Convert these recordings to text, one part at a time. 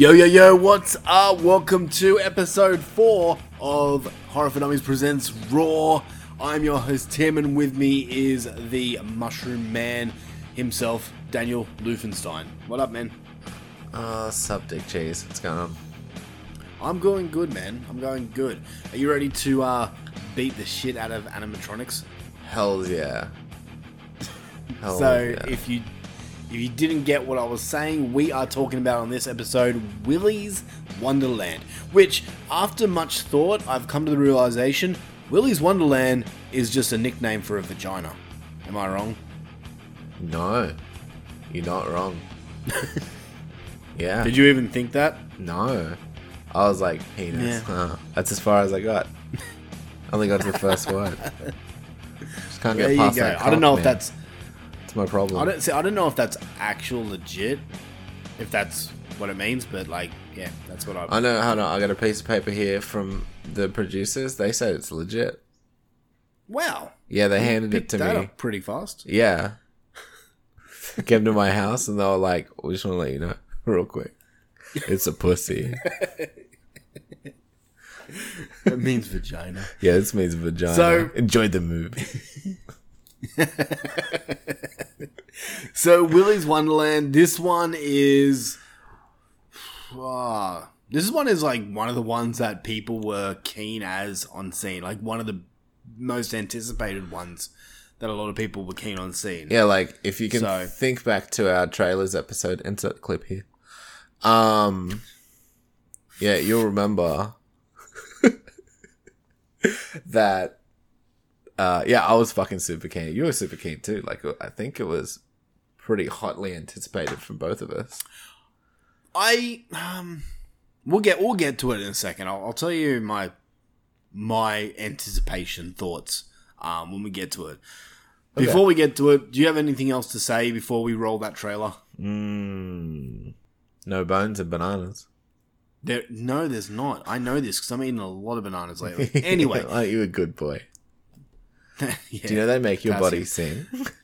Yo, yo, yo, what's up? Welcome to episode 4 of Horror for Dummies Presents Raw. I'm your host, Tim, and with me is the Mushroom Man himself, Daniel Lufenstein. What up, man? Uh, sup, Dick Cheese. What's going on? I'm going good, man. I'm going good. Are you ready to uh, beat the shit out of animatronics? Hells yeah. Hell yeah. so, yeah. if you if you didn't get what I was saying, we are talking about on this episode Willy's Wonderland, which, after much thought, I've come to the realization Willy's Wonderland is just a nickname for a vagina. Am I wrong? No, you're not wrong. yeah. Did you even think that? No. I was like, penis. Yeah. Huh. That's as far as I got. I Only got to the first word. Just can't There get you go. that. I don't know cock, if that's That's my problem. I don't see. I don't know if that's actual legit. If that's what it means, but like, yeah, that's what I. I know. Hold on. I got a piece of paper here from the producers. They said it's legit. wow. Yeah, they handed it to that me. up pretty fast. Yeah. Came to my house and they were like, we just want to let you know real quick. It's a pussy. It means vagina. Yeah, this means vagina. So- enjoy the movie. So Willy's Wonderland. This one is. Ah, this one is like one of the ones that people were keen as on seeing. Like one of the most anticipated ones that a lot of people were keen on seeing. Yeah, like if you can So- think back to our trailers episode, insert clip here. Um, yeah, you'll remember that. Uh, yeah, I was fucking super keen. You were super keen too. Like, I think it was pretty hotly anticipated from both of us. I um, we'll get we'll get to it in a second. I'll, I'll tell you my my anticipation thoughts um when we get to it. Before we get to it, do you have anything else to say before we roll that trailer? Mm, no bones and bananas. There, no, there's not. I know this because I'm eating a lot of bananas lately. Anyway, Aren't you a good boy? yeah, Do you know they make your body sing?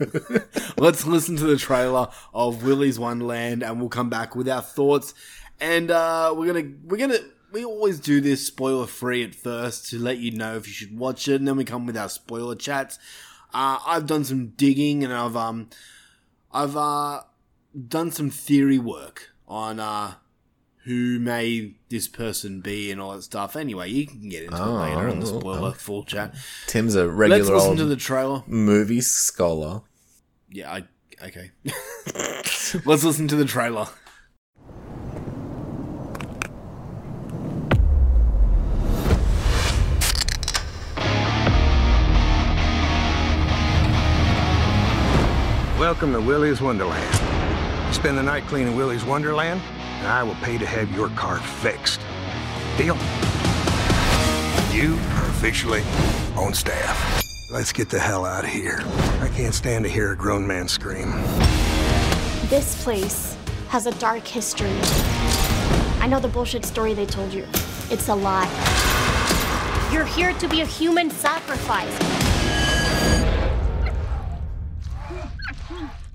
Let's listen to the trailer of Willy's Wonderland, and we'll come back with our thoughts. And uh, we're gonna we're gonna we always do this spoiler free at first to let you know if you should watch it, and then we come with our spoiler chats. Uh, I've done some digging, and I've um I've uh done some theory work on uh who may this person be and all that stuff. Anyway, you can get into it Oh, later in the oh, spoiler full chat. Tim's a Let's regular listen old to the trailer. movie scholar. Yeah, I okay. Let's listen to the trailer. Welcome to Willy's Wonderland. Spend the night cleaning Willy's Wonderland, and I will pay to have your car fixed. Deal? You are officially on staff. Let's get the hell out of here. I can't stand to hear a grown man scream. This place has a dark history. I know the bullshit story they told you. It's a lie. You're here to be a human sacrifice.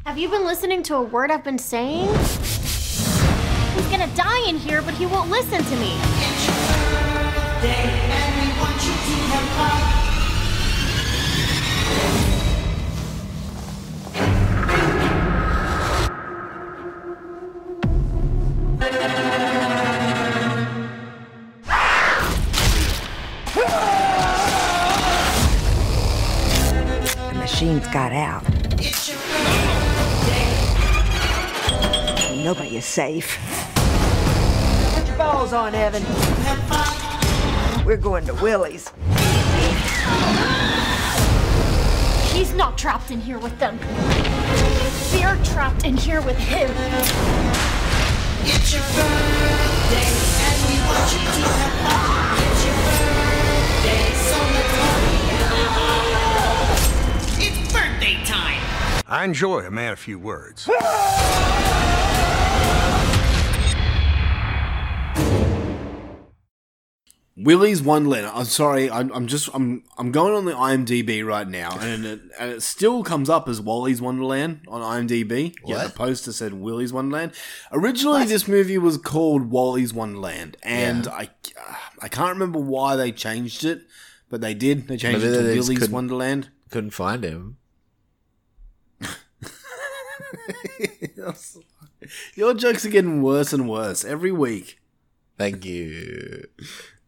Have you been listening to a word I've been saying? He's gonna die in here, but he won't listen to me. Got out. Nobody is safe. Put your balls on, Evan. We're going to Willy's. He's not trapped in here with them. We're trapped in here with him. It's your birthday, and we want you to have fun. It's your birthday, I enjoy a man of few words. Willy's Wonderland. I'm sorry, I'm, I'm just I'm I'm going on the IMDb right now, and it, and it still comes up as Wally's Wonderland on IMDb. Yeah, the poster said Willy's Wonderland. Originally, this movie was called Wally's Wonderland, and I I can't remember why they changed it, but they did. They changed Maybe it to they just Willy's Wonderland. Couldn't find him. Your jokes are getting worse and worse every week. Thank you.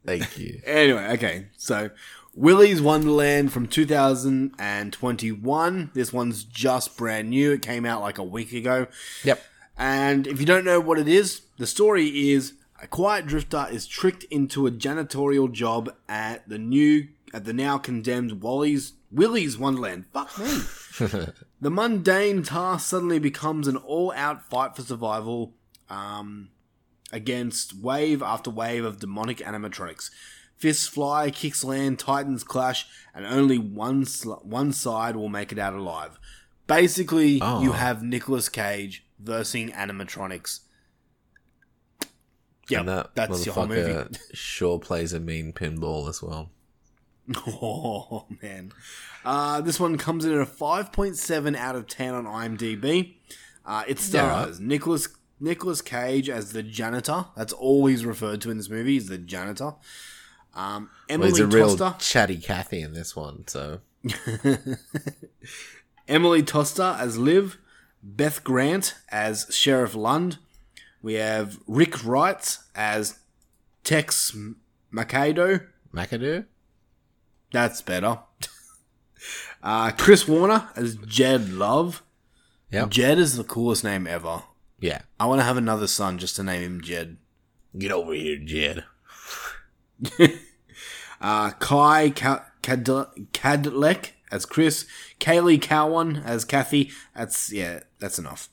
Thank you. Anyway, okay, so Willy's Wonderland from 2021. This one's just brand new. It came out like a week ago. Yep. And if you don't know what it is, the story is a quiet drifter is tricked into a janitorial job at the new at the now condemned Wally's Willy's Wonderland. Fuck me. the mundane task suddenly becomes an all-out fight for survival um, against wave after wave of demonic animatronics. Fists fly, kicks land, titans clash, and only one sl- one side will make it out alive. Basically, Oh. you have Nicolas Cage versing animatronics. Yeah, that that's your whole movie. sure plays a mean pinball as well. Oh man, uh, this one comes in at a five point seven out of ten on IMDb. Uh, it stars Nicolas Nicolas Cage as the janitor. That's all he's referred to in this movie. Is the janitor. Um, Well, Emily he's a real chatty Cathy in this one, so Emily Tosta as Liv. Beth Grant as Sheriff Lund. We have Ric Reitz as Tex Makado. McAdoo? That's better. uh, Chris Warner as Jed Love. Yep. Jed is the coolest name ever. Yeah. I want to have another son just to name him Jed. Get over here, Jed. Uh, Kai Ka- Kad- as Chris. Caylee Cowan as Kathy. That's, yeah, that's enough.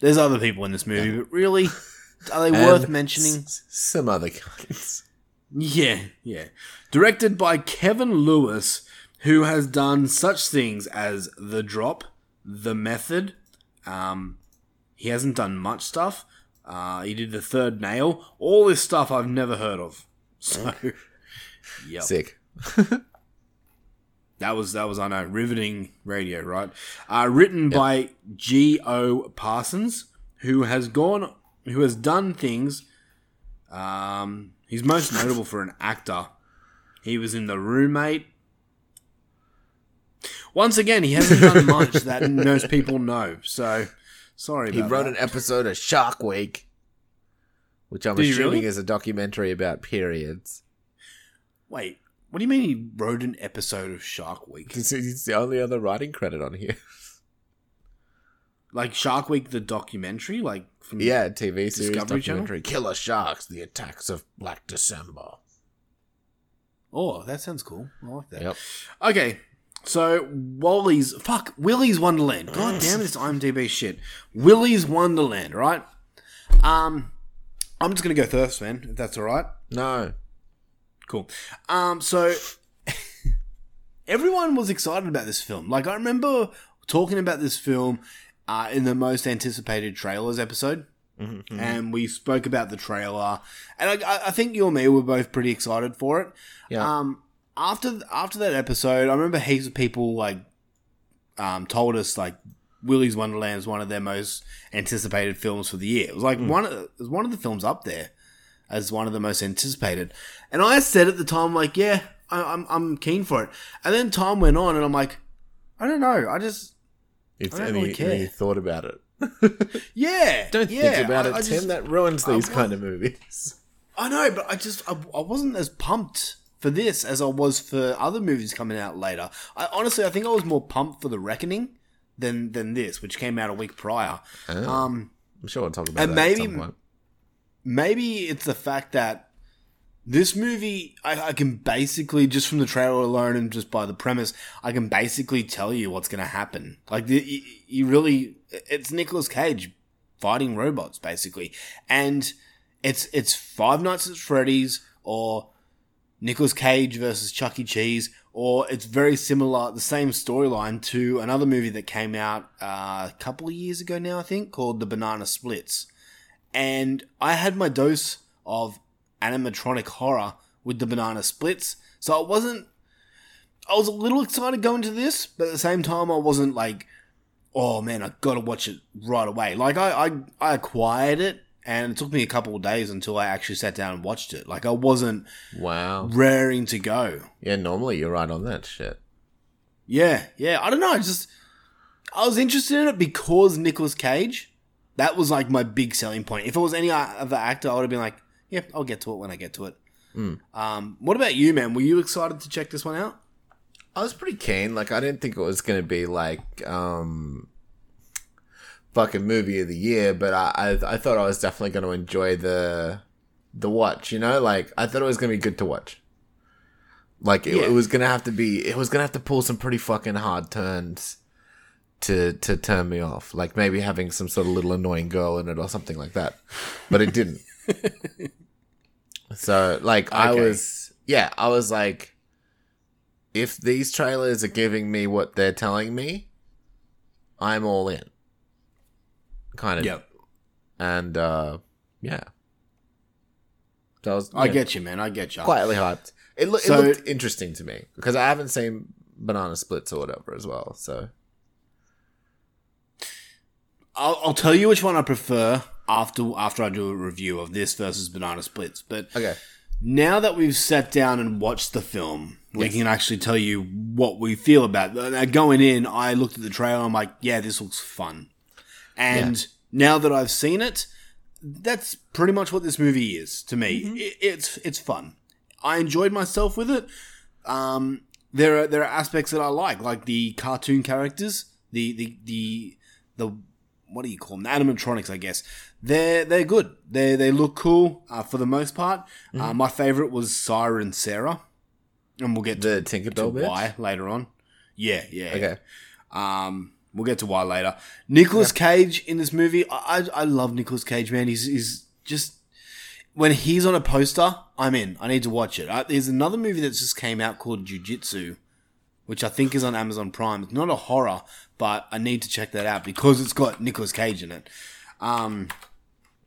There's other people in this movie, but really, are they worth mentioning? s- some other kinds. Yeah, yeah. Directed by Kevin Lewis, who has done such things as The Drop, The Method. Um, he hasn't done much stuff. Uh, he did The Third Nail. All this stuff I've never heard of. So, yep. Sick. That was that was I know riveting radio, right? Uh, written by G. O. Parsons, who has gone, who has done things. Um, he's most notable for an actor. He was in The Roommate. Once again, he hasn't done much that most people know. So sorry He wrote that. an episode of Shark Week, which I'm Did assuming really? is a documentary about periods. Wait, what do you mean he wrote an episode of Shark Week? It's, it's the only other writing credit on here. Like Shark Week, the documentary, like from Yeah, TV series Discovery Channel? documentary. Killer Sharks: The Attacks of Black December. Oh, that sounds cool. I like that. Yep. Okay, so Wally's fuck Willy's Wonderland. God damn this IMDb shit. Willy's Wonderland, right? Um, I'm just gonna go first, man. If that's all right. No. Cool. Um, so everyone was excited about this film. Like I remember talking about this film uh, in the most anticipated trailers episode. And we spoke about the trailer, and I, I think you and me were both pretty excited for it. Yeah. Um, after after that episode, I remember heaps of people like um, told us like Willy's Wonderland is one of their most anticipated films for the year. It was like one of it was one of the films up there as one of the most anticipated. And I said at the time like, yeah, I, I'm I'm keen for it. And then time went on, and I'm like, I don't know, I just It's, I don't and really you thought about it. yeah, Don't yeah, think about I- it, I Tim. just- that ruins these kind of movies. I know, but I just I, I wasn't as pumped for this as I was for other movies coming out later. I honestly I think I was more pumped for The Reckoning than than this, which came out a week prior. Oh. Um, I'm sure we'll talk about And that maybe- at some point. maybe it's the fact that this movie I, I can basically just from the trailer alone and just by the premise I can basically tell you what's going to happen. Like the, you, you really it's Nicolas Cage fighting robots basically, and it's it's Five Nights at Freddy's or Nicolas Cage versus Chuck E. Cheese, or it's very similar, the same storyline to another movie that came out uh, a couple of years ago now, I think, called The Banana Splits. And I had my dose of animatronic horror with the banana splits. So I wasn't. I was a little excited going to this, but at the same time, I wasn't like, oh man, I gotta watch it right away. Like I, I, I acquired it, and it took me a couple of days until I actually sat down and watched it. Like I wasn't Wow. raring to go. Yeah, normally you're right on that shit. Yeah, yeah. I don't know. I just I was interested in it because Nicolas Cage. That was like my big selling point. If it was any other actor, I would have been like, "Yeah, I'll get to it when I get to it." Um, what about you, man? Were you excited to check this one out? I was pretty keen. Like, I didn't think it was going to be like, um, fucking movie of the year, but I, I, I thought I was definitely going to enjoy the, the watch, you know? Like, I thought it was going to be good to watch. Like, it, Yeah. it was going to have to be, it was going to have to pull some pretty fucking hard turns to, to turn me off. Like, maybe having some sort of little annoying girl in it or something like that. But it didn't. so, like, I was, yeah, I was like, if these trailers are giving me what they're telling me, I'm all in. Kind of. Yep. And uh yeah. So I was I yeah, get you, man. I get you. quietly hyped. It, loo- So- it looked interesting to me because I haven't seen Banana Splits or whatever as well. So I'll, I'll tell you which one I prefer after after I do a review of this versus Banana Splits. But okay, now that we've sat down and watched the film, we Yes. can actually tell you what we feel about it. Now, going in, I looked at the trailer. I'm like, yeah, this looks fun. And now that I've seen it, that's pretty much what this movie is to me. It, it's it's fun. I enjoyed myself with it. Um, there are there are aspects that I like, like the cartoon characters, the the the the what do you call them? The animatronics, I guess. They're they're good. They they look cool uh, for the most part. Uh, my favorite was Siren Sarah, and we'll get to, the to Tinkerbell bitch. why later on. Yeah, yeah. yeah. Okay, Um, we'll get to why later. Nicolas Cage in this movie, I, I I love Nicolas Cage, man. He's he's just when he's on a poster, I'm in. I need to watch it. Uh, there's another movie that just came out called Jiu-Jitsu, which I think is on Amazon Prime. It's not a horror, but I need to check that out because it's got Nicolas Cage in it. Um,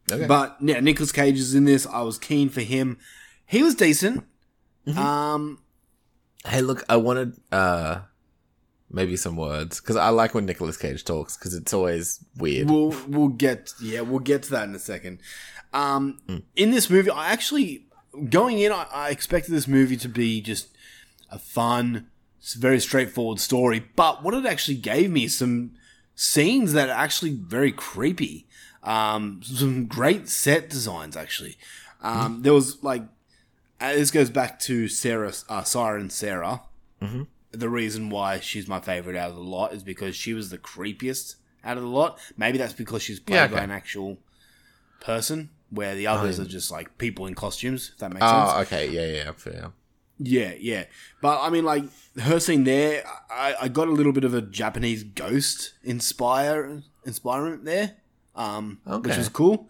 Okay. But yeah, Nicolas Cage is in this. I was keen for him. He was decent. Um, hey, look, I wanted uh maybe some words because I like when Nicolas Cage talks because it's always weird. We'll we'll get yeah we'll get to that in a second. Um, in this movie, I actually going in, I, I expected this movie to be just a fun, s- very straightforward story. But what it actually gave me some scenes that are actually very creepy. Um, some great set designs actually. Um, there was like uh, this goes back to Sarah, uh, Siren Sarah. The reason why she's my favorite out of the lot is because she was the creepiest out of the lot. Maybe that's because she's played Yeah, by an actual person, where the others are just like people in costumes. If that makes sense. Oh, okay, yeah, yeah, fair. Yeah, yeah. But I mean, like her scene there, I, I got a little bit of a Japanese ghost inspire inspirement there, um, which Okay. was cool.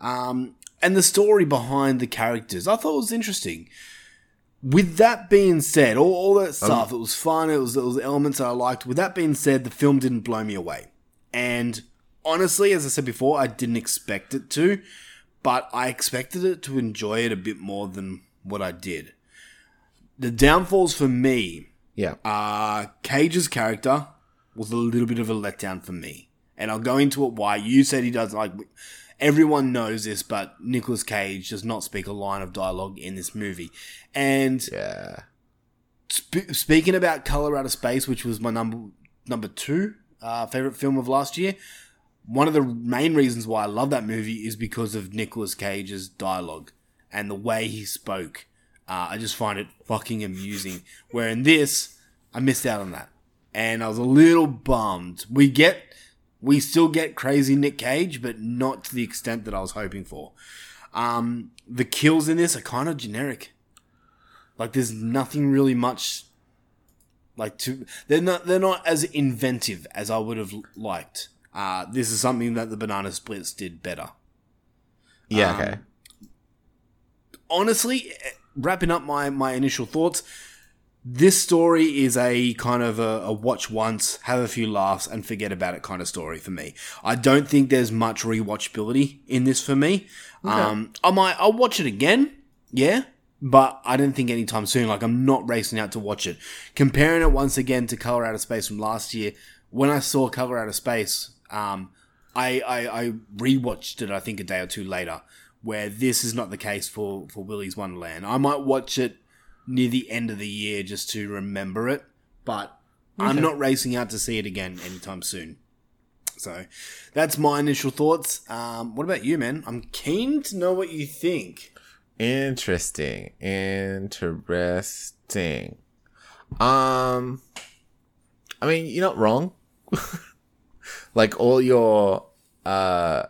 Um, and the story behind the characters, I thought was interesting. With that being said, all, all that stuff, it was fun. It was, it was elements that I liked. With that being said, the film didn't blow me away. And honestly, as I said before, I didn't expect it to, but I expected it to enjoy it a bit more than what I did. The downfalls for me Yeah, uh, Cage's character was a little bit of a letdown for me. And I'll go into it why. You said he does, like, everyone knows this, but Nicolas Cage does not speak a line of dialogue in this movie. And yeah. sp- speaking about Color Out of Space, which was my number number two uh, favorite film of last year, one of the main reasons why I love that movie is because of Nicolas Cage's dialogue and the way he spoke. Uh, I just find it fucking amusing. Where in this, I missed out on that, and I was a little bummed. We get, we still get crazy Nick Cage, but not to the extent that I was hoping for. Um, the kills in this are kind of generic. Like there's nothing really much like to they're not they're not as inventive as I would have liked. Uh, this is something that the banana splits did better. Yeah, Um, okay. Honestly, wrapping up my my initial thoughts, this story is a kind of a, a watch once, have a few laughs, and forget about it kind of story for me. I don't think there's much rewatchability in this for me. Um, I might I'll watch it again, yeah, but I don't think anytime soon. Like I'm not racing out to watch it. Comparing it once again to Color Out of Space from last year, when I saw Color Out of Space, um, I, I I rewatched it. I think a day or two later, where this is not the case for for Willy's Wonderland. I might watch it near the end of the year just to remember it, but I'm not racing out to see it again anytime soon. So that's my initial thoughts. Um, what about you, man? I'm keen to know what you think. Interesting. Interesting. Um I mean, you're not wrong. like all your uh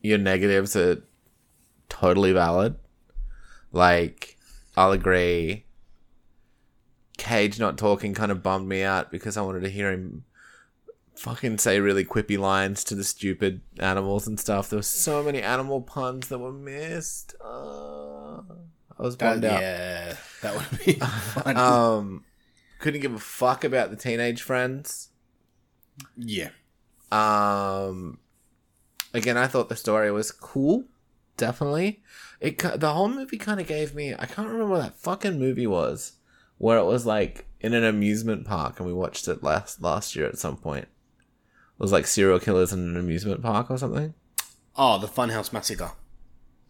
your negatives are totally valid. Like I'll agree Cage not talking kind of bummed me out because I wanted to hear him fucking say really quippy lines to the stupid animals and stuff. There were so many animal puns that were missed. Uh, I was bummed out. yeah, that would be fun. Um, couldn't give a fuck about the teenage friends. yeah. Um, again, I thought the story was cool. Definitely, it the whole movie kind of gave me. I can't remember what that fucking movie was, where it was like in an amusement park, and we watched it last last year at some point. It was like serial killers in an amusement park or something. Oh, the Funhouse Massacre.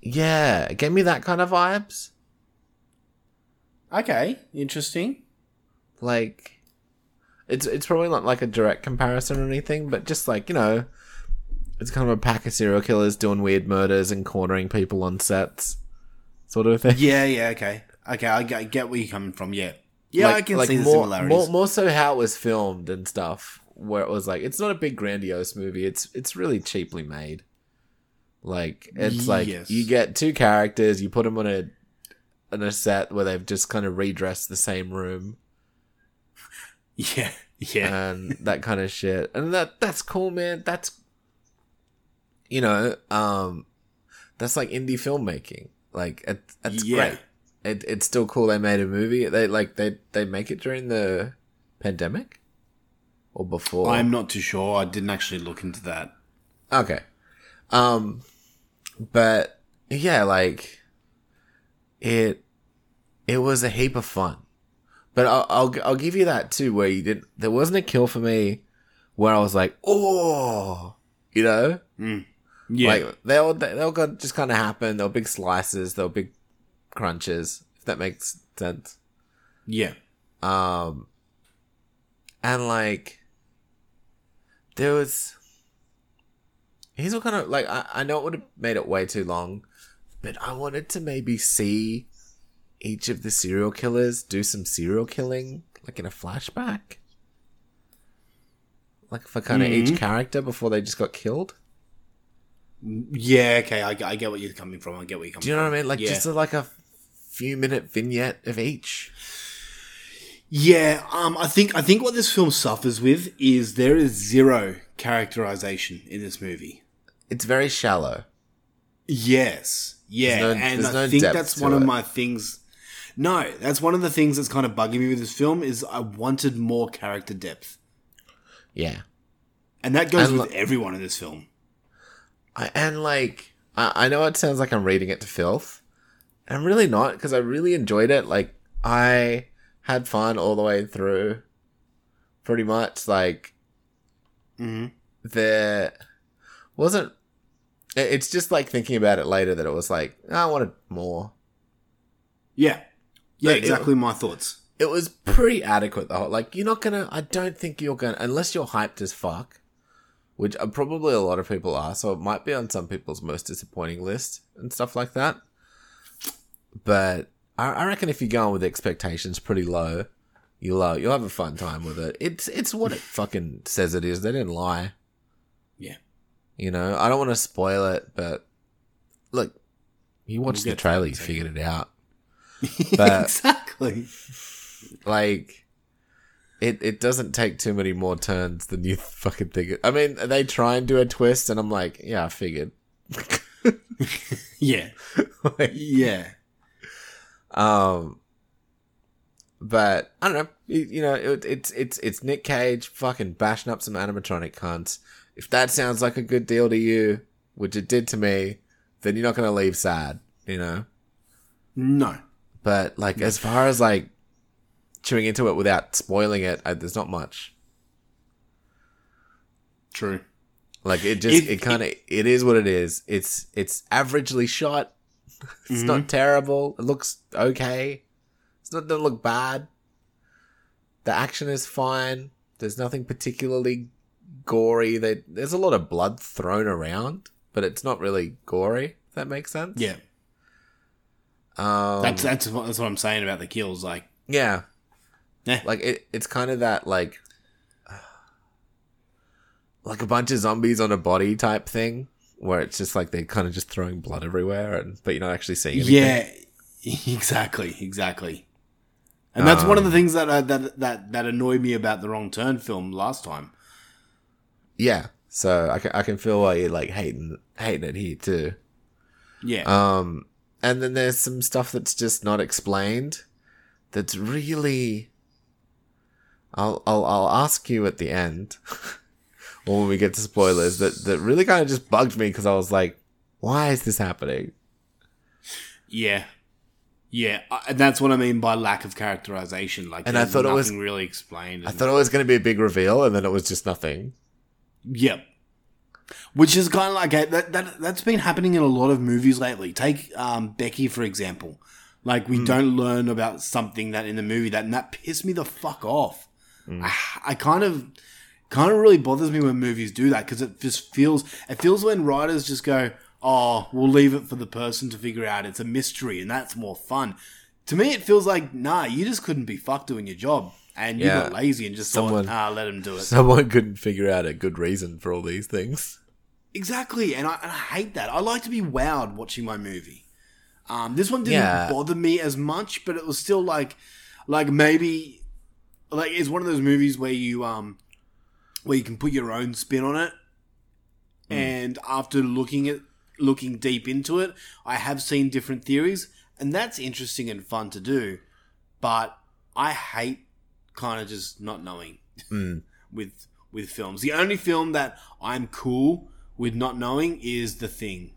Yeah, it gave me that kind of vibes. Okay, interesting. like it's it's probably not like a direct comparison or anything, but just like you know, it's kind of a pack of serial killers doing weird murders and cornering people on sets, sort of thing. Yeah, yeah, okay. Okay, I get, I get where you're coming from, yeah. Yeah, like, I can like see the more, similarities. More, more so how it was filmed and stuff, where it was like it's not a big grandiose movie. It's it's really cheaply made. Like it's like you get two characters, you put them on a on a set where they've just kind of redressed the same room yeah, yeah. and that kind of shit. And that that's cool, man. That's you know, um that's like indie filmmaking. Like it, that's Yeah. great. It, it's still cool they made a movie. They like they they make it during the pandemic or before. I'm not too sure. I didn't actually look into that. Okay. Um but yeah, like it it was a heap of fun. But I'll I'll, I'll give you that too where you didn't there wasn't a kill for me where I was like, "Oh." You know? Yeah. Like they all they all got just kind of happen. They were big slices, they were big crunches, if that makes sense. yeah. Um, and like, there was. Here's what kind of like I, I know it would have made it way too long, but I wanted to maybe see each of the serial killers do some serial killing, like in a flashback, like for kind of each character before they just got killed. Yeah, okay. I, I get what you're coming from. I get what you're coming from. Do you know from. what I mean? Like yeah. just a, like a few minute vignette of each. Yeah, um, I think I think what this film suffers with is there is zero characterization in this movie. It's very shallow. Yes, yeah, no- and I no think that's one of my things. No, that's one of the things that's kind of bugging me with this film is I wanted more character depth, Yeah. and that goes And with lo- everyone in this film. I, and like I, I know it sounds like I'm reading it to filth. I'm really not because I really enjoyed it. Like I had fun all the way through. Pretty much like Mhm. there wasn't. it- It's just like thinking about it later that it was like I wanted more. Yeah, yeah, Like, it- exactly my thoughts. It was pretty adequate though. Like you're not gonna. I don't think you're gonna unless you're hyped as fuck, which uh, probably a lot of people are. So it might be on some people's most disappointing list and stuff like that. But I, I reckon if you're going with expectations pretty low, you'll uh, you'll have a fun time with it. It's it's what it fucking says it is. They didn't lie. Yeah, You know, I don't want to spoil it, but look, you watched We'll the trailer, you figured it out. But- exactly. like it it doesn't take too many more turns than you fucking think. I mean, they try and do a twist, and I'm like, yeah, I figured. Yeah, Like, yeah. um, but I don't know. You, you know, it, it's it's it's Nick Cage fucking bashing up some animatronic cunts. If that sounds like a good deal to you, which it did to me, then you're not gonna leave sad. You know. No, But but like as far as like chewing into it without spoiling it, I, there's not much. True. Like it just If- it kind of it is what it is. It's it's averagely shot. It's not terrible. It looks okay. It's not doesn't look bad. The action is fine. There's nothing particularly gory. They, there's a lot of blood thrown around, but it's not really gory. If that makes sense. Yeah. Um, That's that's what, that's what I'm saying about the kills. Like, yeah. Yeah. Like it, it's kind of that like like a bunch of zombies on a body type thing where it's just like they're kind of just throwing blood everywhere and but you're not actually seeing anything. yeah, exactly, exactly. And that's one of the things that uh, that that that annoyed me about the Wrong Turn film last time. Yeah. So I can I can feel why you're like hating hating it here too. Yeah, Um and then there's some stuff that's just not explained that's really I'll I'll I'll ask you at the end or when we get to spoilers that that really kind of just bugged me because I was like why is this happening? yeah, yeah. And that's what I mean by lack of characterization. Like, And I thought it was- nothing really explained. I thought it was going to be a big reveal and then it was just nothing. Yep. Which is kind of like a, that, that that's been happening in a lot of movies lately. Take um, Becky for example. Like we don't learn about something that in the movie that and that pissed me the fuck off. Hmm. I, I kind of kind of really bothers me when movies do that because it just feels it feels when writers just go, "Oh, we'll leave it for the person to figure out. It's a mystery and that's more fun." To me, it feels like, nah, you just couldn't be fucked doing your job, and you Yeah. got lazy and just Someone- thought, "Ah, let him do it." Someone couldn't figure out a good reason for all these things. Exactly, and I, and I hate that. I like to be wowed watching my movie. Um, this one didn't Yeah. bother me as much, but it was still like, like maybe, like it's one of those movies where you um, where you can put your own spin on it. And after looking at looking deep into it, I have seen different theories, and that's interesting and fun to do. But I hate kind of just not knowing with with films. The only film that I'm cool with not knowing is The Thing.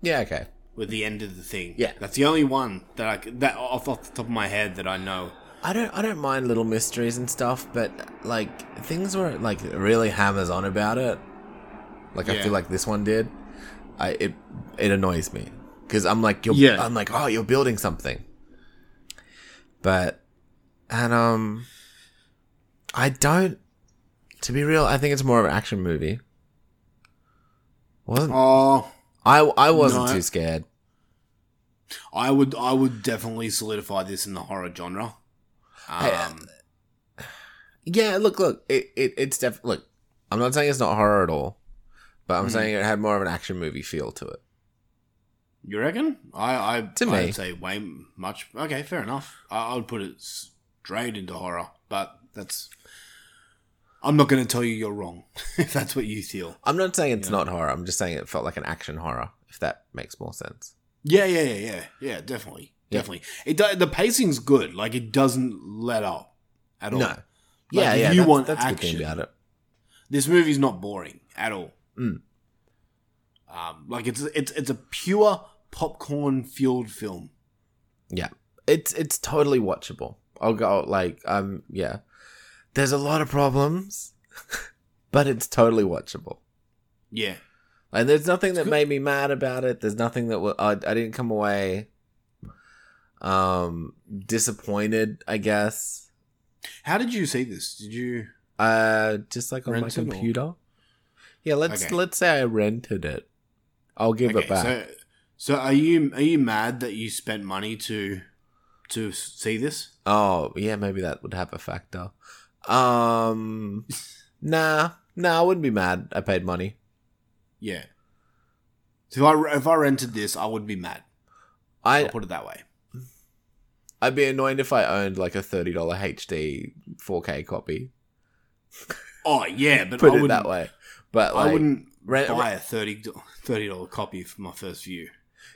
Yeah, okay. With the end of the thing, Yeah. that's the only one that I that off, off the top of my head that I know. I don't I don't mind little mysteries and stuff, but like things where it like really hammers on about it, like I Yeah. feel like this one did. I it it annoys me because I'm like you're Yeah. I'm like oh you're building something, but and um I don't to be real I think it's more of an action movie. wasn't Oh, I I wasn't No. too scared. I would I would definitely solidify this in the horror genre. Um, Yeah, look, look, it, it it's definitely look. I'm not saying it's not horror at all, but I'm saying it had more of an action movie feel to it. you reckon? I I To me. I'd say way much. Okay, fair enough. I, I would put it straight into horror, but that's. I'm not going to tell you you're wrong if that's what you feel. I'm not saying it's not horror. I'm just saying it felt like an action horror. If that makes more sense. Yeah, yeah, yeah, yeah, yeah. Definitely, Yeah. definitely. It do, the pacing's good. Like it doesn't let up at all. No. Like, Yeah, yeah. You that's, want that's good action? about it. This movie's not boring at all. Mm. Um, like it's it's it's a pure popcorn fueled film. Yeah, it's it's totally watchable. I'll go like um yeah. There's a lot of problems, but it's totally watchable. Yeah, And there's nothing that made me mad about it. There's nothing that wa- I, I didn't come away um disappointed. I guess How did you see this? Did you? uh just like on my or- computer. Yeah, let's Okay. let's say I rented it. I'll give it back. So, so are you are you mad that you spent money to to see this? Oh, yeah, maybe that would have a factor. Um, nah, nah, I wouldn't be mad. I paid money. Yeah. So if I if I rented this, I would be mad. I'll I put it that way. I'd be annoyed if I owned like a thirty dollar HD four K copy. Oh yeah, but Put I it that way. But I wouldn't rent- buy a 30 dollar copy for my first view.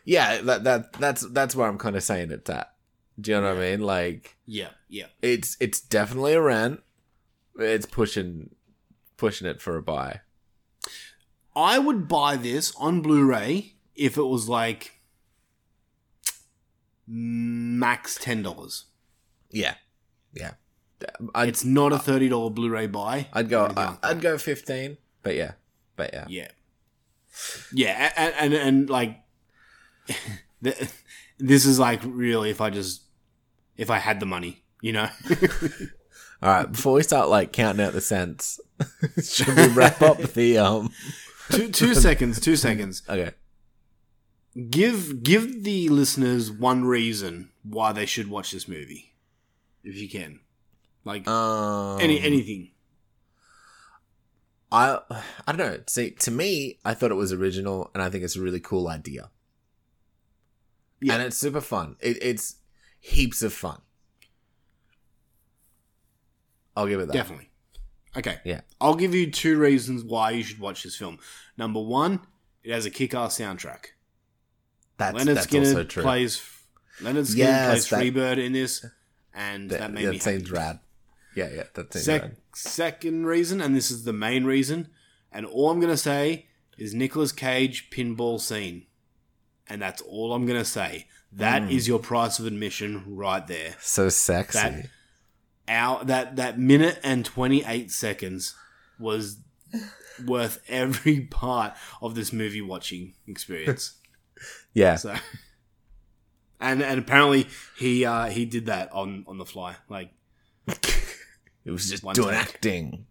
yeah, that that that's that's where I'm kind of saying it's at. Do you know what I mean? Like, Yeah, yeah. it's it's definitely a rent. It's pushing pushing it for a buy. I would buy this on Blu-ray if it was like max ten dollars. Yeah, yeah. I'd, It's not a thirty dollar Blu-ray buy. I'd go. I- I'd go fifteen. But yeah, but yeah. Yeah, yeah, and and, and like, this is like really if I just if I had the money, you know. All right. Before we start like counting out the cents, should we wrap up the um? two two seconds. Two seconds. Okay. Give give the listeners one reason why they should watch this movie, if you can. Like Um, any anything. I I don't know. See, to me, I thought it was original, and I think it's a really cool idea. Yeah. and it's super fun. It, it's heaps of fun. I'll give it that. Definitely. Okay. Yeah. I'll give you two reasons why you should watch this film. Number one, it has a kick-ass soundtrack. That's Leonard that's Skinner also true. plays Lynyrd Skynyrd Yes, plays that- Freebird in this, and that, that made me seems happy. rad. Yeah, yeah, that seems Sec- rad. second reason, and this is the main reason, and all I'm gonna say is Nicolas Cage pinball scene, and that's all I'm gonna say. That is Mm. your price of admission right there. So sexy. That hour, that that minute and twenty eight seconds was worth every part of this movie watching experience. Yeah. So, and and apparently he uh, he did that on on the fly. Like, it was just doing take. acting.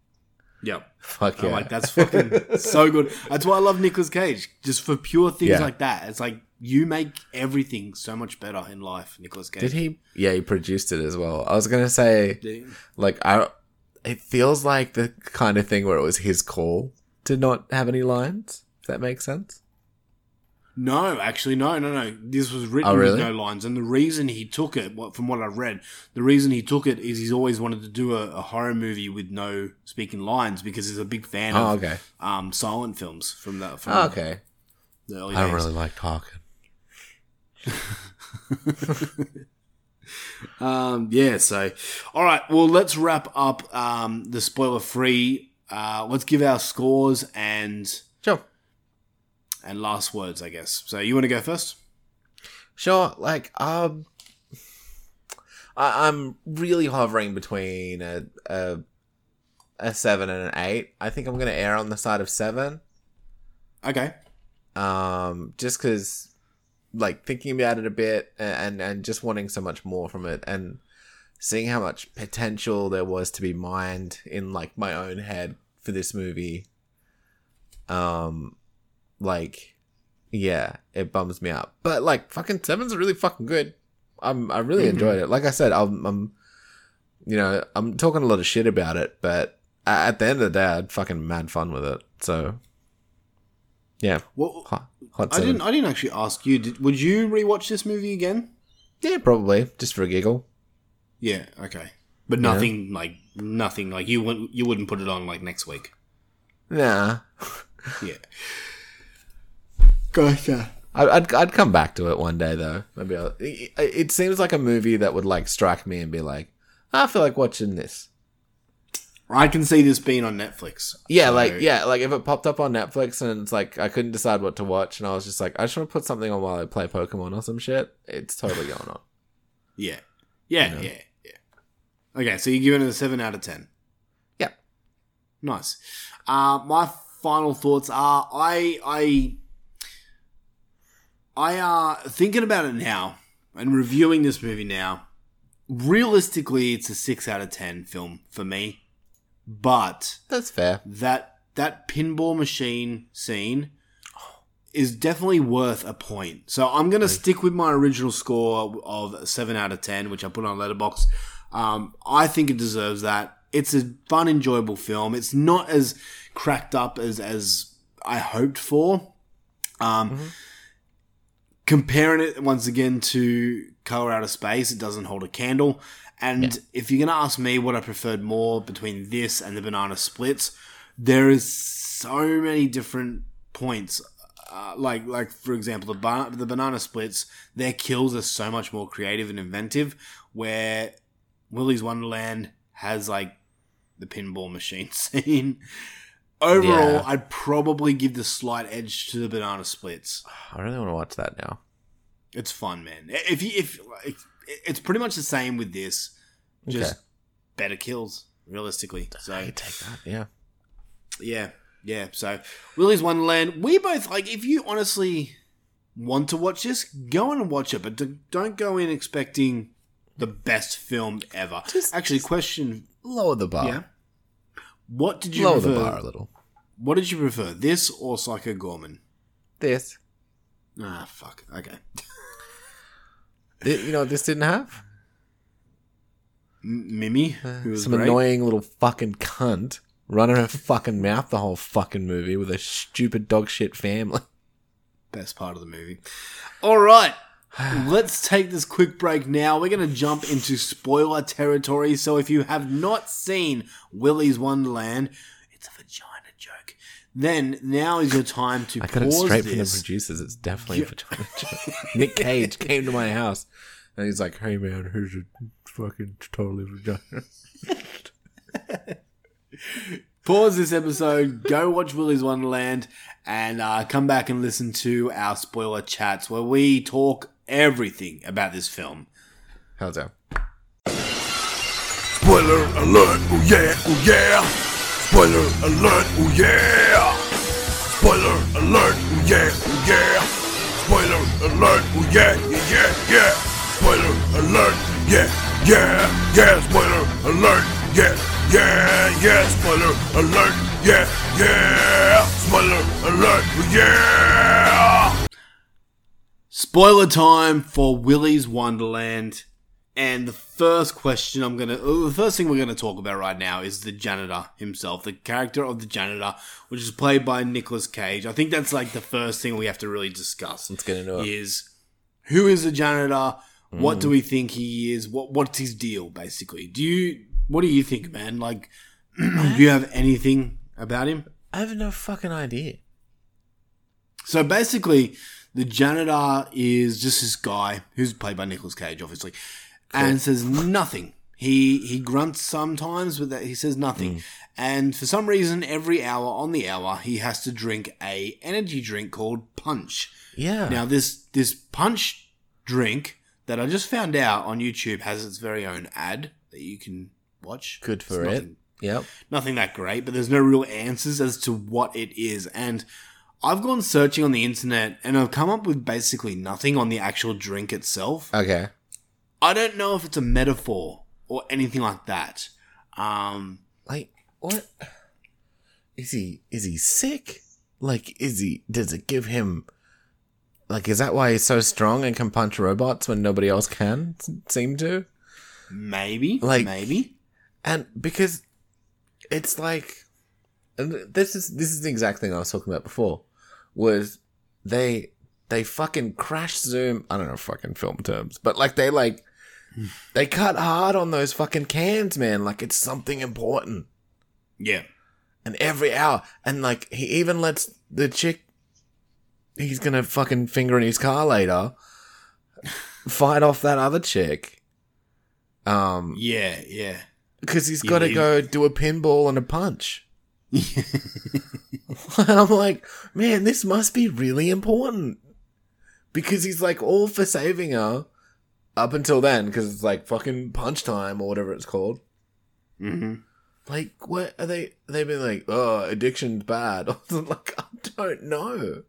yep. Fuck I'm yeah. like, that's fucking so good. That's why I love Nicolas Cage. Just for pure things Yeah. like that. It's like you make everything so much better in life, Nicolas Cage. Did he? Yeah, he produced it as well. I was gonna say, like, I. It feels like the kind of thing where it was his call to not have any lines. If that makes sense. No, actually, no, no, no. This was written Oh, really? with no lines, and the reason he took it, from what I've read, the reason he took it is he's always wanted to do a, a horror movie with no speaking lines because he's a big fan Oh, of okay. um, silent films from the from Oh, okay. the early I don't days. really like talking. Um, yeah, so all right. Well, let's wrap up um, the spoiler free. Uh, let's give our scores and Sure. And last words, I guess. So you want to go first? Sure. Like, um, I, I'm really hovering between a, a a seven and an eight. I think I'm gonna err on the side of seven. Okay. Um, just because, like, thinking about it a bit and and just wanting so much more from it, and seeing how much potential there was to be mined in like my own head for this movie. Um, like, yeah, it bums me out. But like, fucking seven's really fucking good. I'm I really mm-hmm. enjoyed it. Like I said, I'm, I'm, you know, I'm talking a lot of shit about it, but at the end of the day, I had fucking mad fun with it. So, yeah, Well, hot, hot I didn't. I didn't actually ask you. Did, would you rewatch this movie again? Yeah, probably just for a giggle. Yeah. Okay. But nothing like nothing like you wouldn't you wouldn't put it on like next week. Nah, Yeah. Gotcha. I- I'd I'd come back to it one day though. Maybe I'll, it, it seems like a movie that would like strike me and be like, I feel like watching this. I can see this being on Netflix. Yeah, So- like yeah, like if it popped up on Netflix and it's like I couldn't decide what to watch and I was just like, I just want to put something on while I play Pokemon or some shit. It's totally going on. Yeah. Yeah, yeah, yeah. Okay, so you're giving it a 7 out of 10. Yeah. Nice. Uh, my final thoughts are I I I uh thinking about it now and reviewing this movie now. Realistically, it's a 6 out of 10 film for me. But That's fair. that that pinball machine scene is definitely worth a point. So I'm gonna stick with my original score of seven out of ten, which I put on Letterboxd. Um, I think it deserves that. It's a fun, enjoyable film. It's not as cracked up as as I hoped for. Um, Comparing it once again to Color Out of Space, it doesn't hold a candle. And if you're gonna ask me what I preferred more between this and the Banana Splits, there is so many different points. Uh, like, like for example, the ba- the banana splits, their kills are so much more creative and inventive. Where Willy's Wonderland has like the pinball machine scene. Overall, Yeah. I'd probably give the slight edge to the banana splits. I really want to watch that now. It's fun, man. If you if like, it's pretty much the same with this, just Okay. better kills realistically. So I could take that. Yeah. yeah, yeah. So Willy's Wonderland. We both like. If you honestly want to watch this, go in and watch it, but d- don't go in expecting the best film ever. Just- Actually, question: Lower the bar. Yeah. What did you Lower prefer? the bar a little. What did you prefer, this or Psycho Goreman? This. Ah, fuck. Okay. Th- You know what this didn't have? M- Mimi, who was Some great. annoying little fucking cunt running her fucking mouth the whole fucking movie with a stupid dog shit family. best part of the movie. All right. Let's take this quick break now. We're going to jump into spoiler territory. So if you have not seen Willy's Wonderland, it's a vagina joke. Then now is your time to I got it pause straight from the this. producers. It's definitely a vagina joke. Nick Cage came to my house and he's like, "Hey man, here's a fucking totally vagina." pause this episode, go watch Willy's Wonderland, and uh, come back and listen to our spoiler chats where we talk everything about this film. How's that? Spoiler alert, oh yeah, oh yeah. Spoiler alert, oh yeah. Spoiler alert, oh yeah, oh yeah. Spoiler alert, oh yeah, yeah, yeah, yeah. Spoiler alert, yeah, yeah, yeah. Spoiler alert, yeah, yeah, yeah. Spoiler alert, yeah, yeah. Spoiler alert, oh yeah. Spoiler time for Willy's Wonderland. And the first question I'm gonna, uh, the first thing we're gonna talk about right now is the janitor himself, the character of the janitor, which is played by Nicolas Cage. I think that's like the first thing we have to really discuss. Let's get into it. Is who is the janitor? What do we think he is? What what's his deal basically? Do you what do you think, man? Like, do you have anything about him? I have no fucking idea. So basically, the janitor is just this guy who's played by Nicolas Cage, obviously, and says nothing. He he grunts sometimes, but that he says nothing. Mm. And for some reason, every hour on the hour, he has to drink a energy drink called Punch. Yeah. Now this this Punch drink that I just found out on YouTube has its very own ad that you can watch. good It's for it. nothing- Yep. nothing that great, but there's no real answers as to what it is. And I've gone searching on the internet and I've come up with basically nothing on the actual drink itself. Okay. I don't know if it's a metaphor or anything like that. Um, Like what? Is he? Is he sick? Like, is he? Does it give him? Like, is that why he's so strong and can punch robots when nobody else can seem to? maybe, Like- maybe. And because it's like, and this is this is the exact thing I was talking about before. Was they they fucking crash zoom? I don't know fucking film terms, but like they like they cut hard on those fucking cans, man. Like it's something important. Yeah. and every hour, and like he even lets the chick he's gonna fucking finger in his car later fight off that other chick. Um, Yeah, yeah. because he's got to go do a pinball and a punch. And I'm like, man, this must be really important because he's like all for saving her up until then because it's like fucking punch time or whatever it's called. hmm Like, what are they? They've been like, oh, addiction's bad. like, I don't know.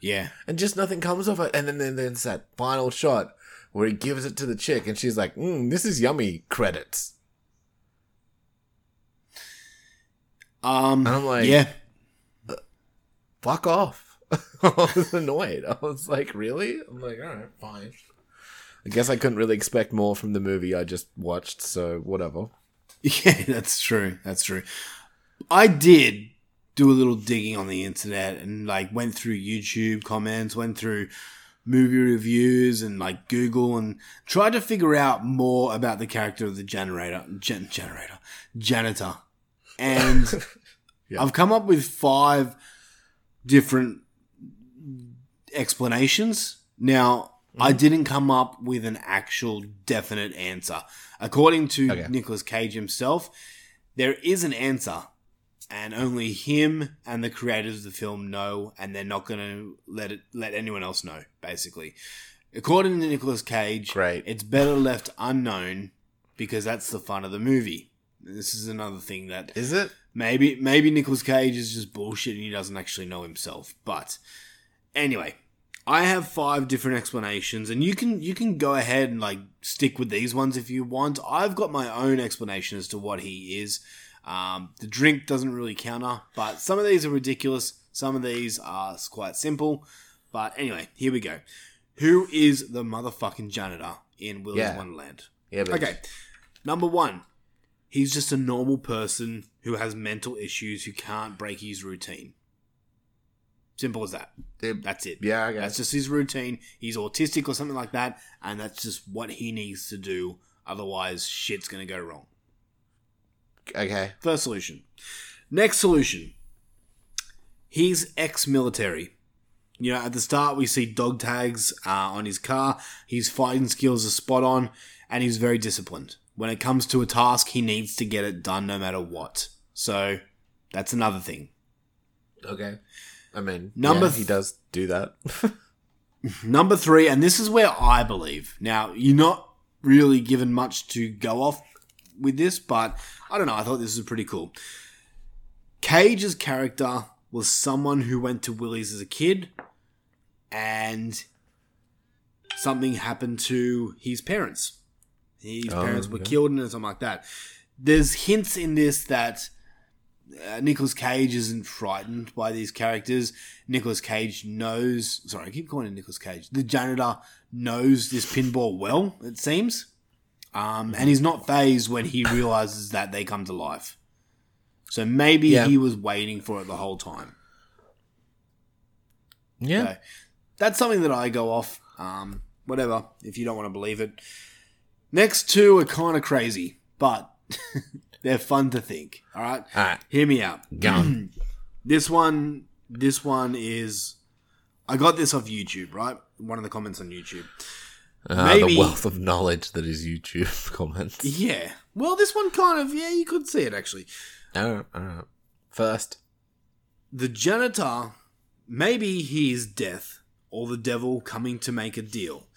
Yeah. And just nothing comes of it. And then, then there's that final shot where he gives it to the chick, and she's like, mm, "This is yummy." Credits. Um, And I'm like- yeah. Fuck off. I was annoyed. I was like, really? I'm like, all right, fine. I guess I couldn't really expect more from the movie I just watched, so whatever. Yeah, that's true. That's true. I did do a little digging on the internet and like went through YouTube comments, went through movie reviews and like Google and tried to figure out more about the character of the generator, gen- generator, janitor. And I've come up with five different explanations. Now, I mm-hmm. didn't come up with an actual definite answer. According to Okay. Nicolas Cage himself, there is an answer, and only him and the creators of the film know, and they're not going to let it let anyone else know. Basically, According to Nicolas Cage, Great. it's better left unknown because that's the fun of the movie. This is another thing that Is it? maybe maybe Nicolas Cage is just bullshit and he doesn't actually know himself. But anyway, I have five different explanations, and you can you can go ahead and like stick with these ones if you want. I've got my own explanation as to what he is. Um, the drink doesn't really counter, but some of these are ridiculous. Some of these are quite simple. But anyway, here we go. Who is the motherfucking janitor in Willy's Yeah. Wonderland? Yeah, Okay, number one, he's just a normal person who has mental issues who can't break his routine. Simple as that. It- That's it. yeah, I That's just his routine. He's autistic or something like that, and that's just what he needs to do. Otherwise, shit's gonna go wrong. Okay. First solution. Next solution. He's ex-military. You know, at the start we see dog tags uh, on his car. His fighting skills are spot on, and he's very disciplined. When it comes to a task, he needs to get it done no matter what. So that's another thing. Okay. I mean, Number yeah, th- he does do that. Number three, and this is where I believe. Now, you're not really given much to go off with this, but I don't know. I thought this was pretty cool. Cage's character was someone who went to Willy's as a kid, and something happened to his parents. His Oh, parents were okay. killed and something like that. There's hints in this that uh, Nicolas Cage isn't frightened by these characters. Nicolas Cage knows. Sorry, I keep calling him Nicolas Cage. The janitor knows this pinball well. It seems, um, and he's not phased when he realizes that they come to life. So maybe Yeah. he was waiting for it the whole time. yeah. So that's something that I go off. Um, whatever, if you don't want to believe it. Next two are kind of crazy, but they're fun to think. All right, All right. hear me out. Go on. This one, this one is. I got this off YouTube, right? One of the comments on YouTube. Uh, Maybe- the wealth of knowledge that is YouTube comments. Yeah. Well, this one kind of, yeah, you could see it actually. Alright, alright. First. The janitor, maybe he is death or the devil coming to make a deal.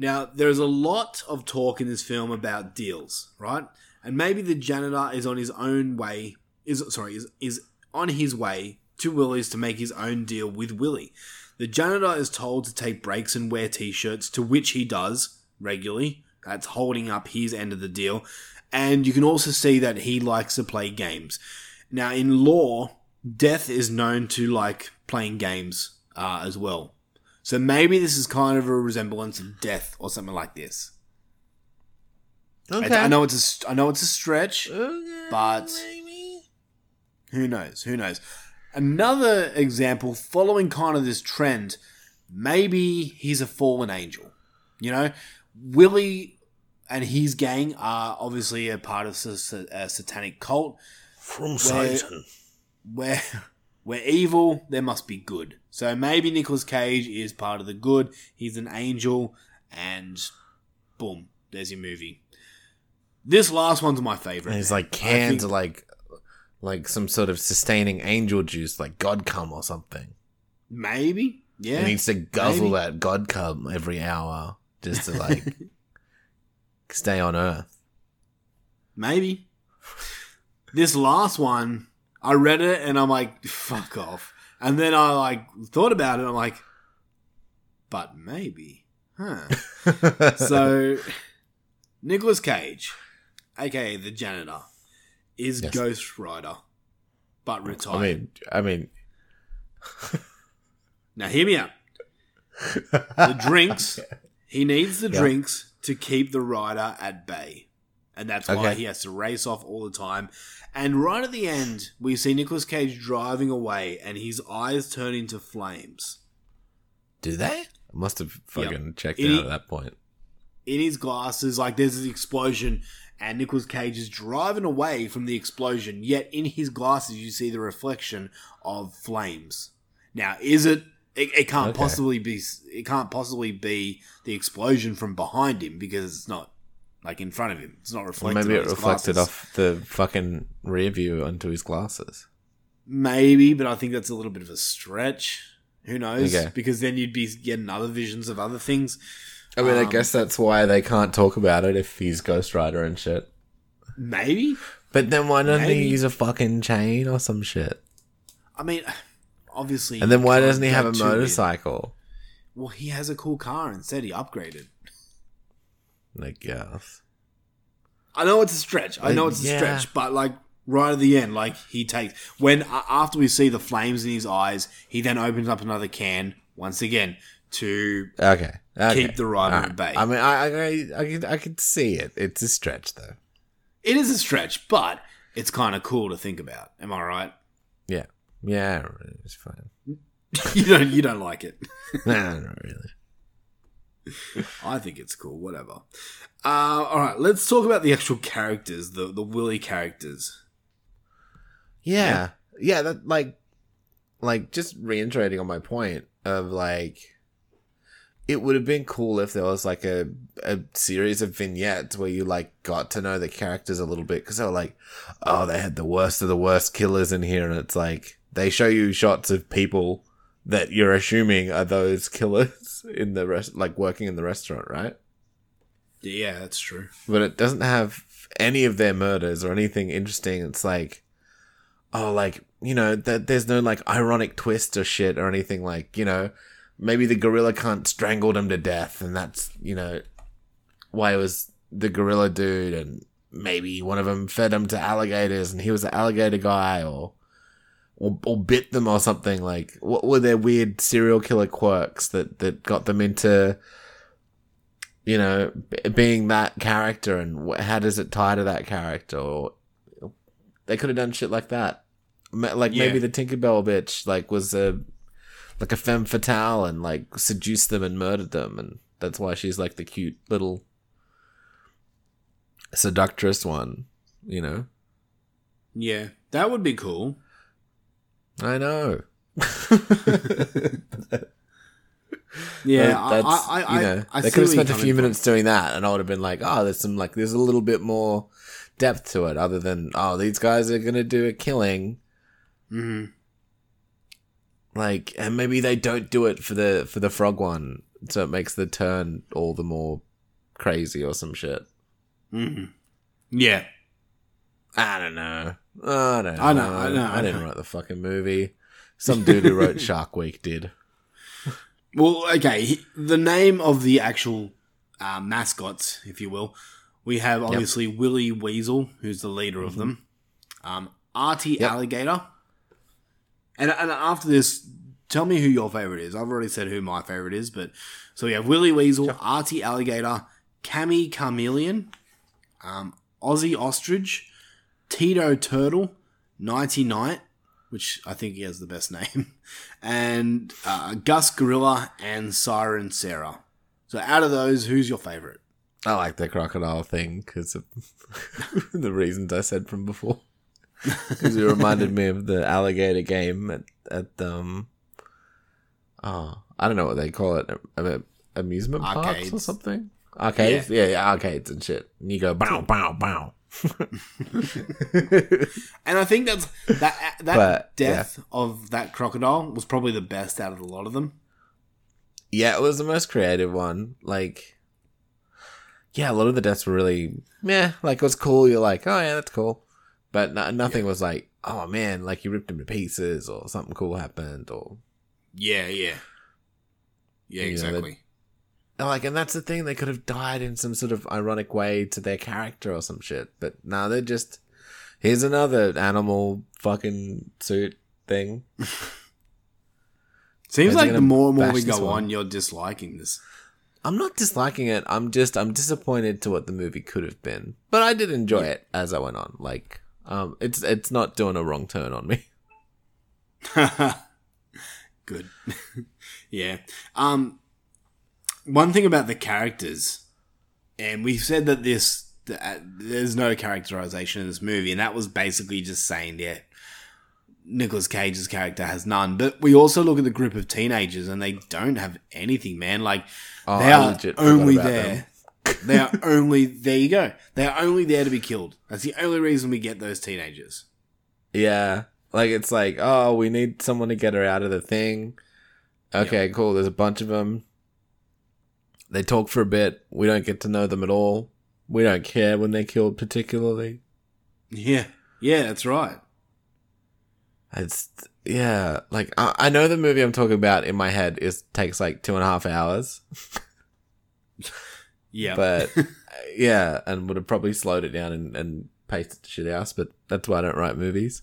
Now, there's a lot of talk in this film about deals, right? And maybe the janitor is on his own way, is sorry, is, is on his way to Willy's to make his own deal with Willie. The janitor is told to take breaks and wear t-shirts, to which he does regularly. That's holding up his end of the deal. And you can also see that he likes to play games. Now, in law, Death is known to like playing games uh, as well. So maybe this is kind of a resemblance of Death or something like this. Okay. I, I know it's a st- I know it's a stretch, but who knows? Who knows? Another example, following kind of this trend, maybe he's a fallen angel. You know, Willy and his gang are obviously a part of a, satanic cult From Satan. where where evil there must be good. So maybe Nicolas Cage is part of the good. He's an angel, and boom, there's your movie. This last one's my favorite. And he's like cans think- like like some sort of sustaining angel juice, like God cum or something. maybe, yeah. He needs to guzzle maybe. that God cum every hour just to like stay on Earth. Maybe. This last one, I read it and I'm like, fuck off. And then I like thought about it. I'm like, but maybe, huh? so, Nicolas Cage, aka the janitor, is Yes. Ghost Rider, but retired. I mean, I mean, now hear me out. The drinks, he needs the Yeah. drinks to keep the rider at bay. And that's why Okay. he has to race off all the time. And right at the end, we see Nicolas Cage driving away and his eyes turn into flames. do they? I must have fucking checked Any- out at that point. in his glasses, like there's an explosion, and Nicolas Cage is driving away from the explosion. Yet in his glasses, you see the reflection of flames. Now, is it? It, it can't Okay. possibly be. It can't possibly be the explosion from behind him because it's not like in front of him. It's not reflected. maybe it reflected glasses. off the fucking rear view onto his glasses. Maybe, but I think that's a little bit of a stretch. Who knows? Okay. Because then you'd be getting other visions of other things. I mean, I Um, guess that's why they can't talk about it if he's Ghost Rider and shit. Maybe. But then why doesn't Maybe. he use a fucking chain or some shit? I mean, obviously. And then why doesn't he have a motorcycle? Well, he has a cool car instead. He upgraded. I guess. I know it's a stretch. I uh, know it's a Yeah. stretch, but like right at the end, like he takes when after we see the flames in his eyes, he then opens up another can once again to Okay. okay. Keep the rider Alright. at bay. I mean, I, I, I, could, I could see it. It's a stretch, though. it is a stretch, but it's kind of cool to think about. Am I right? Yeah. Yeah, it's fine. you don't you don't like it. nah, not really. I think it's cool. Whatever. Uh, all right, let's talk about the actual characters, the the Willy characters. Yeah. Yeah, that, like, like, just reiterating on my point of, like, it would have been cool if there was, like, a, a series of vignettes where you, like, got to know the characters a little bit. Cause they were like, oh, they had the worst of the worst killers in here. And it's like, they show you shots of people that you're assuming are those killers in the rest, like, working in the restaurant, right? Yeah, that's true. but it doesn't have any of their murders or anything interesting. It's like, oh, like you know, that there's no like ironic twist or shit or anything. Like you know, maybe the gorilla cunt strangled him to death, and that's you know why it was the gorilla dude, and maybe one of them fed him to alligators, and he was the alligator guy, or. Or, or bit them or something like what were their weird serial killer quirks that that got them into you know, b- being that character and wh- how does it tie to that character? Or they could have done shit like that. Ma- Like maybe the Tinkerbell bitch like was a like a femme fatale and like seduced them and murdered them, and that's why she's like the cute little seductress one. You know, Yeah, that would be cool. I know. Yeah, That- that's I, I, I, you know I they could have spent a few from. minutes doing that, and I would have been like, oh, there's some like there's a little bit more depth to it, other than oh, these guys are gonna do a killing. Mm-hmm. Like, and maybe they don't do it for the for the frog one, so it makes the turn all the more crazy or some shit. Mm-hmm. Yeah, I don't know. I don't know. I know, I know, I I didn't know. write the fucking movie. Some dude who wrote Shark Week did. Well, okay. The name of the actual uh, mascots, if you will, we have obviously Willy Weasel, who's the leader of them. Um, Artie Yep. Alligator. And, and after this, tell me who your favorite is. I've already said who my favorite is, but so we have Willy Weasel, Artie Alligator, Cammy Chameleon, um, Ozzie Ostrich, Tito Turtle, Knighty Knight, which I think he has the best name, and uh, Gus Gorilla and Siren Sarah. So out of those, who's your favorite? I like the crocodile thing because of the reasons I said from before. Because it reminded me of the alligator game at, at um, oh, I don't know what they call it, amusement parks or something. Arcades, yeah. yeah, arcades and shit. And you go bow, bow, bow. And I think that's that that But, death of that crocodile was probably the best out of a lot of them. Yeah, it was the most creative one. Like, yeah, a lot of the deaths were really, yeah, like it was cool. You're like, oh yeah, that's cool, but no, nothing was like, oh man, like you ripped him to pieces or something cool happened or Yeah, yeah, yeah, You know, exactly. Like, and that's the thing. They could have died in some sort of ironic way to their character or some shit, but now they're just here's another animal fucking suit thing. Seems like the more and more we go one? on, you're disliking this. I'm not disliking it. I'm just I'm disappointed to what the movie could have been. But I did enjoy it as I went on. Like um it's it's not doing a wrong turn on me. Good. yeah. Um one thing about the characters and we said that this that, uh, there's no characterization in this movie and that was basically just saying yeah Nicolas Cage's character has none but we also look at the group of teenagers and they don't have anything man like Oh, they are only there they are only there you go they are only there to be killed that's the only reason we get those teenagers Yeah. Like it's like, oh, we need someone to get her out of the thing. Okay, cool. There's a bunch of them. They talk for a bit. We don't get to know them at all. We don't care when they're killed, particularly. Yeah, yeah, that's right. It's yeah, like I, I know the movie I'm talking about in my head is takes like two and a half hours, Yeah, but yeah, and would have probably slowed it down and, and paced it to shit house. But that's why I don't write movies.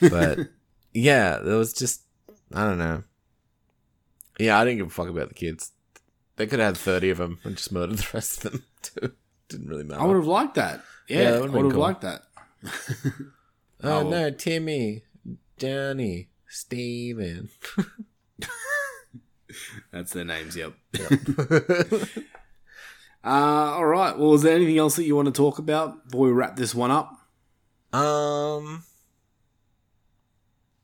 But yeah, there was just I don't know. Yeah, I didn't give a fuck about the kids. They could have had thirty of them and just murdered the rest of them too. Didn't really matter. I would have liked that. Yeah, Yeah, that I would have cool. liked that. oh Oh, no, Timmy, Johnny, Steven. That's their names. Yep. uh, all right. Well, is there anything else that you want to talk about before we wrap this one up? Um,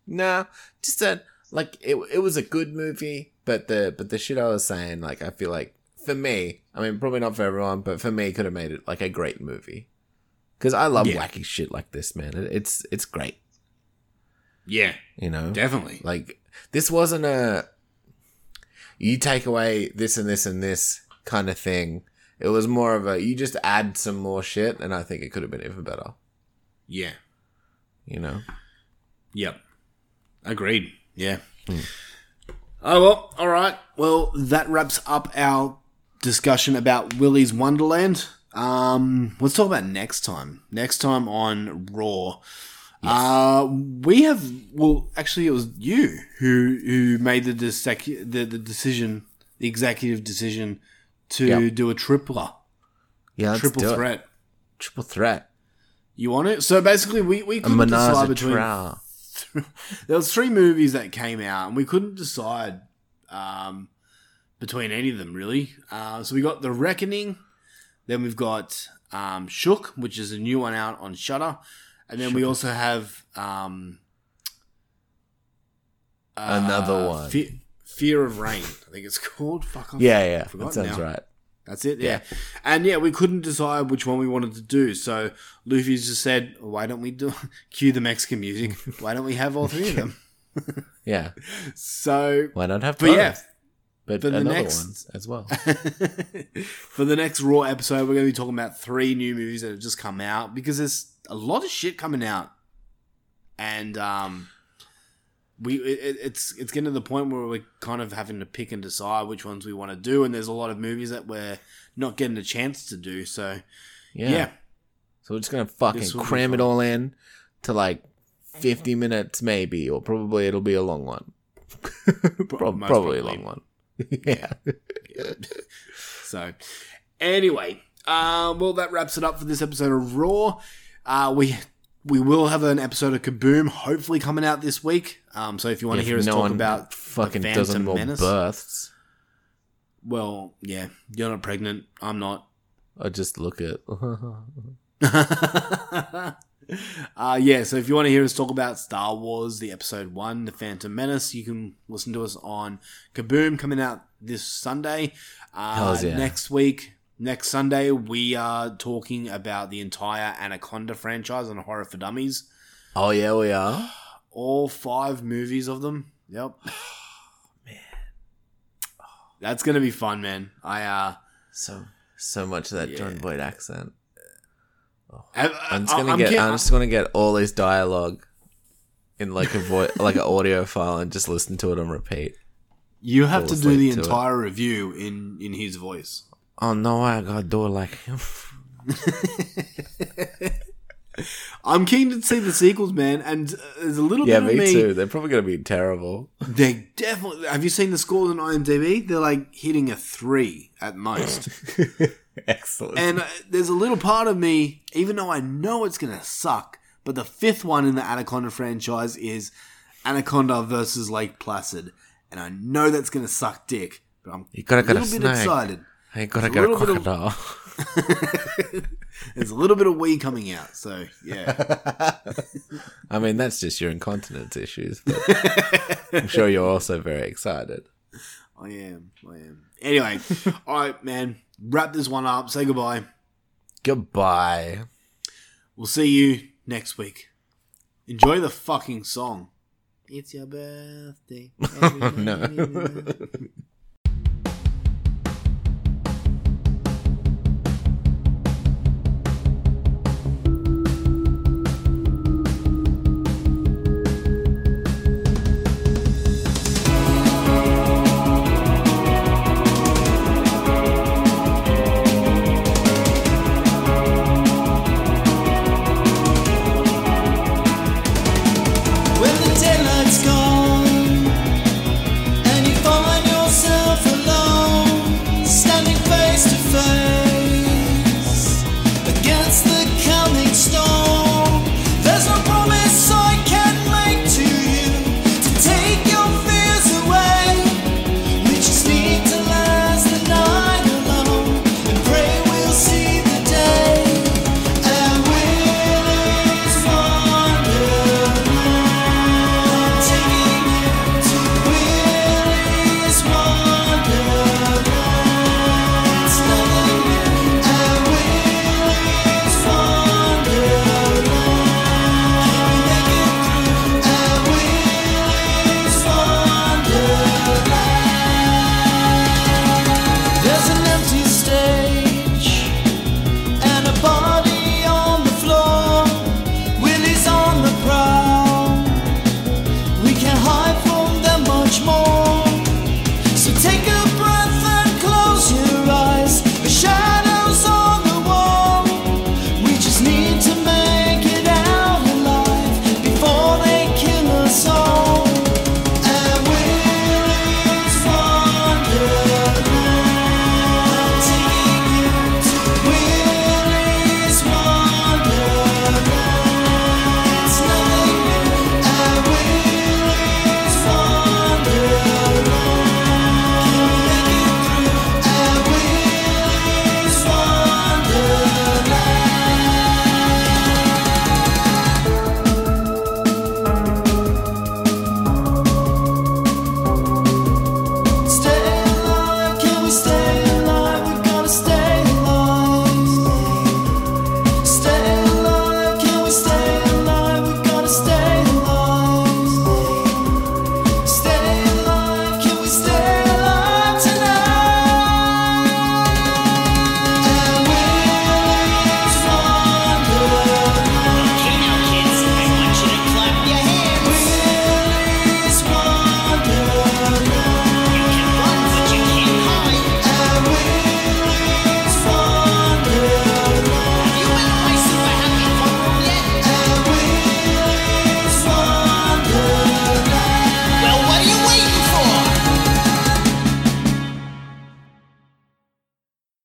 nah, just that like it. It was a good movie, but the but the shit I was saying, like I feel like for me, I mean probably not for everyone, but for me, could have made it like a great movie. Because I love Yeah. wacky shit like this, man. It, it's it's great, Yeah, you know. definitely. Like this wasn't a you take away this and this and this kind of thing. It was more of a you just add some more shit, and I think it could have been even better. Yeah. You know. Yep. Agreed. Yeah. Hmm. Oh well. All right. Well, that wraps up our discussion about Willy's Wonderland. Um, let's talk about next time. Next time on Raw. Uh, we have well, actually, it was you who who made the the the decision, the executive decision to Yep. do a tripler, Yeah, triple do it. threat. Triple threat. You want it? So basically, we we couldn't menage decide between there was three movies that came out, and we couldn't decide um, between any of them really. Uh, so we got The Reckoning, then we've got um, Shook, which is a new one out on Shudder, and then we also have um, uh, Another one. Fe- Fear of Rain, I think it's called. Fuck, I've Yeah, yeah. That sounds now. right. That's it, yeah. And yeah, we couldn't decide which one we wanted to do. So Luffy's just said, why don't we do cue the Mexican music? Why don't we have all three of them? Yeah. So Why not have But yeah. but for the next- one as well. for the next Raw episode, we're going to be talking about three new movies that have just come out because there's a lot of shit coming out, and um, we it, it's it's getting to the point where we're kind of having to pick and decide which ones we want to do, and there's a lot of movies that we're not getting a chance to do. So Yeah. yeah, So we're just gonna fucking This will be cram it all in to like fifty minutes maybe, or probably it'll be a long one. Pro- most probably a long one. yeah. So, anyway, uh, well, that wraps it up for this episode of Raw. Uh, we we will have an episode of Kaboom hopefully coming out this week. Um, so if you want to hear us no talk about the fucking Phantom more Menace, births. well, yeah, you're not pregnant. I'm not. I just look at. uh, yeah, so if you want to hear us talk about Star Wars, the episode one, The Phantom Menace, you can listen to us on Kaboom coming out this Sunday. Uh, yeah. Next week, next Sunday, we are talking about the entire Anaconda franchise on Horror for Dummies. oh yeah, we are. All five movies of them. Yep. man. That's going to be fun, man. I, uh, So so much of that Jon Voight accent. I, I'm just gonna I'm get. I'm just gonna get all his dialogue in like a voice, like an audio file, and just listen to it on repeat. you have to do the to it. entire review in, in his voice. Oh no, I gotta do it like him. I'm keen to see the sequels, man. And uh, there's a little yeah, bit of me Yeah, me. too. They're probably gonna be terrible. They definitely. Have you seen the scores on IMDb? They're like hitting a three at most. Excellent. and uh, there's a little part of me, even though I know it's gonna suck, but the fifth one in the Anaconda franchise is Anaconda versus Lake Placid, and I know that's gonna suck dick. But I'm You gotta a little bit snake. excited. I ain't gotta get a bit of- crocodile. There's a little bit of wee coming out, so yeah. I mean, that's just your incontinence issues. I'm sure you're also very excited. I am. I am. Anyway, all right, man. Wrap this one up. Say goodbye. Goodbye. We'll see you next week. Enjoy the fucking song. It's your birthday. oh, no.